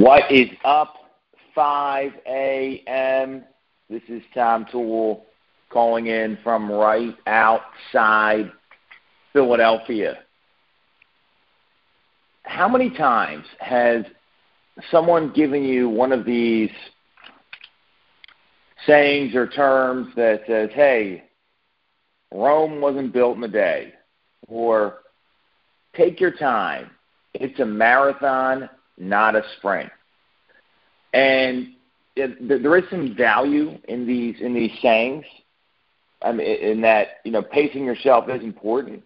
What is up, 5 a.m.? This is Tom Tool calling in from right outside Philadelphia. How many times has someone given you one of these sayings or terms that says, hey, Rome wasn't built in a day, or take your time. It's a marathon, not a sprint. And it, there is some value in these in these sayings. I mean, in that you know, pacing yourself is important.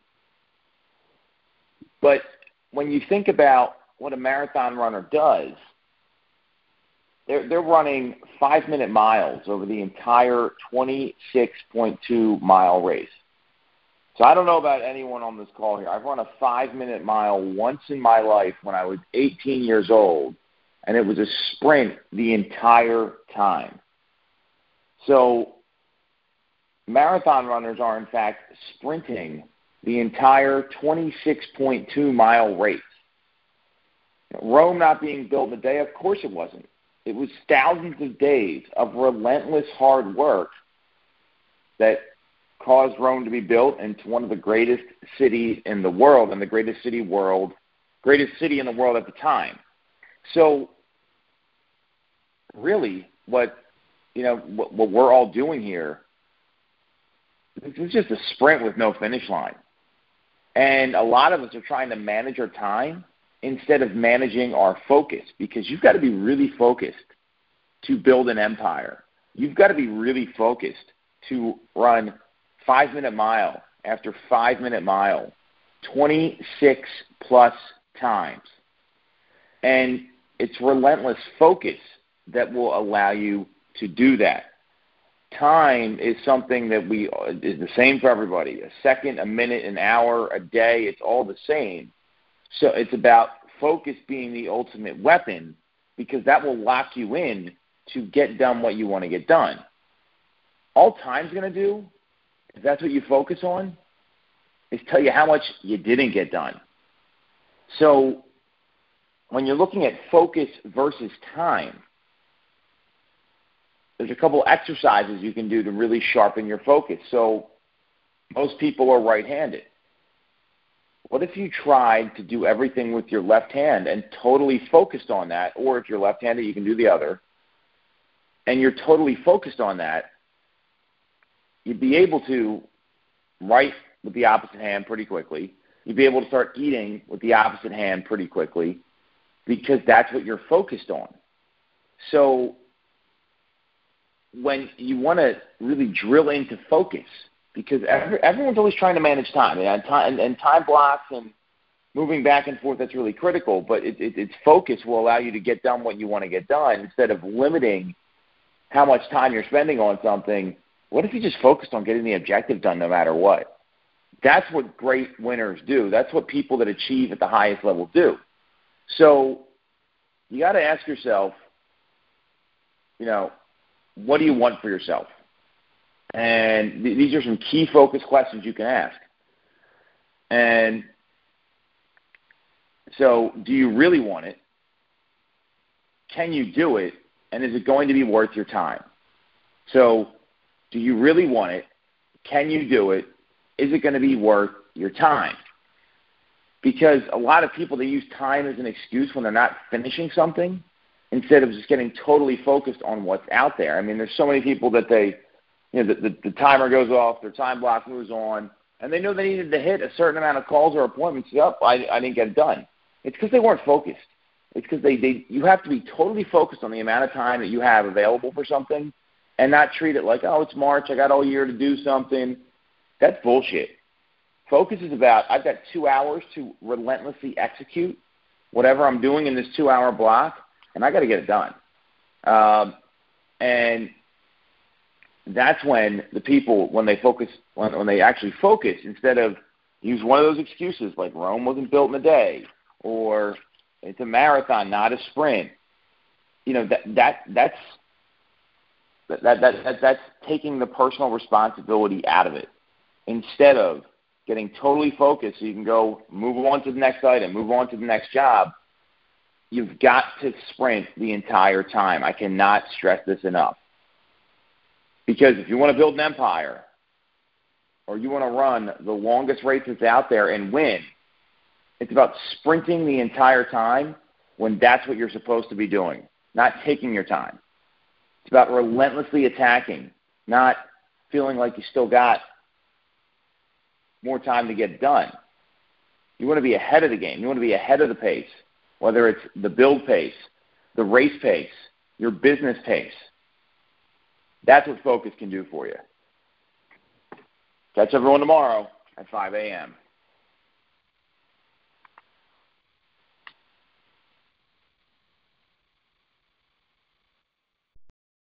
But when you think about what a marathon runner does, they're they're running five minute miles over the entire 26.2 mile race. So I don't know about anyone on this call here. I've run a five minute mile once in my life when I was 18 years old, and it was a sprint the entire time. So marathon runners are, in fact, sprinting the entire 26.2 mile race. Rome not being built in a day, of course it wasn't. It was thousands of days of relentless hard work that caused Rome to be built into one of the greatest cities in the world and the greatest city world, greatest city in the world at the time. So, really, what you know, what, what we're all doing here, this is just a sprint with no finish line, and a lot of us are trying to manage our time instead of managing our focus because you've got to be really focused to build an empire. You've got to be really focused to run five minute mile after five minute mile 26 plus times. And it's relentless focus that will allow you to do that. Time is something that we is the same for everybody. A second, a minute, an hour, a day, it's all the same. So it's about focus being the ultimate weapon because that will lock you in to get done what you want to get done. All time's going to do if that's what you focus on, is tell you how much you didn't get done. So when you're looking at focus versus time, there's a couple exercises you can do to really sharpen your focus. So most people are right-handed. What if you tried to do everything with your left hand and totally focused on that, or if you're left-handed, you can do the other, and you're totally focused on that, you'd be able to write with the opposite hand pretty quickly. You'd be able to start eating with the opposite hand pretty quickly because that's what you're focused on. So when you want to really drill into focus, because every, everyone's always trying to manage time and time and, and time blocks and moving back and forth that's really critical but it, it, its focus will allow you to get done what you want to get done instead of limiting how much time you're spending on something what if you just focused on getting the objective done no matter what? That's what great winners do. That's what people that achieve at the highest level do. So you got to ask yourself, you know, what do you want for yourself? And th- these are some key focus questions you can ask. And so, do you really want it? Can you do it? And is it going to be worth your time? So, do you really want it? Can you do it? Is it going to be worth your time? Because a lot of people they use time as an excuse when they're not finishing something instead of just getting totally focused on what's out there. I mean, there's so many people that they, you know, the, the, the timer goes off, their time block moves on, and they know they needed to hit a certain amount of calls or appointments. Oh, I, I didn't get it done. It's because they weren't focused. It's because they, they, you have to be totally focused on the amount of time that you have available for something and not treat it like, oh, it's March, I got all year to do something. That's bullshit. Focus is about I've got two hours to relentlessly execute whatever I'm doing in this two hour block, and I got to get it done. Um, and that's when the people, when they focus, when, when they actually focus, instead of use one of those excuses like Rome wasn't built in a day, or it's a marathon, not a sprint. You know that that that's that, that, that, that's taking the personal responsibility out of it instead of getting totally focused so you can go move on to the next item, move on to the next job. you've got to sprint the entire time. I cannot stress this enough. Because if you want to build an empire or you want to run the longest race that's out there and win, it's about sprinting the entire time when that's what you're supposed to be doing, not taking your time. It's about relentlessly attacking, not feeling like you still got more time to get done. You want to be ahead of the game. You want to be ahead of the pace whether it's the build pace, the race pace, your business pace. That's what focus can do for you. Catch everyone tomorrow at 5 a.m.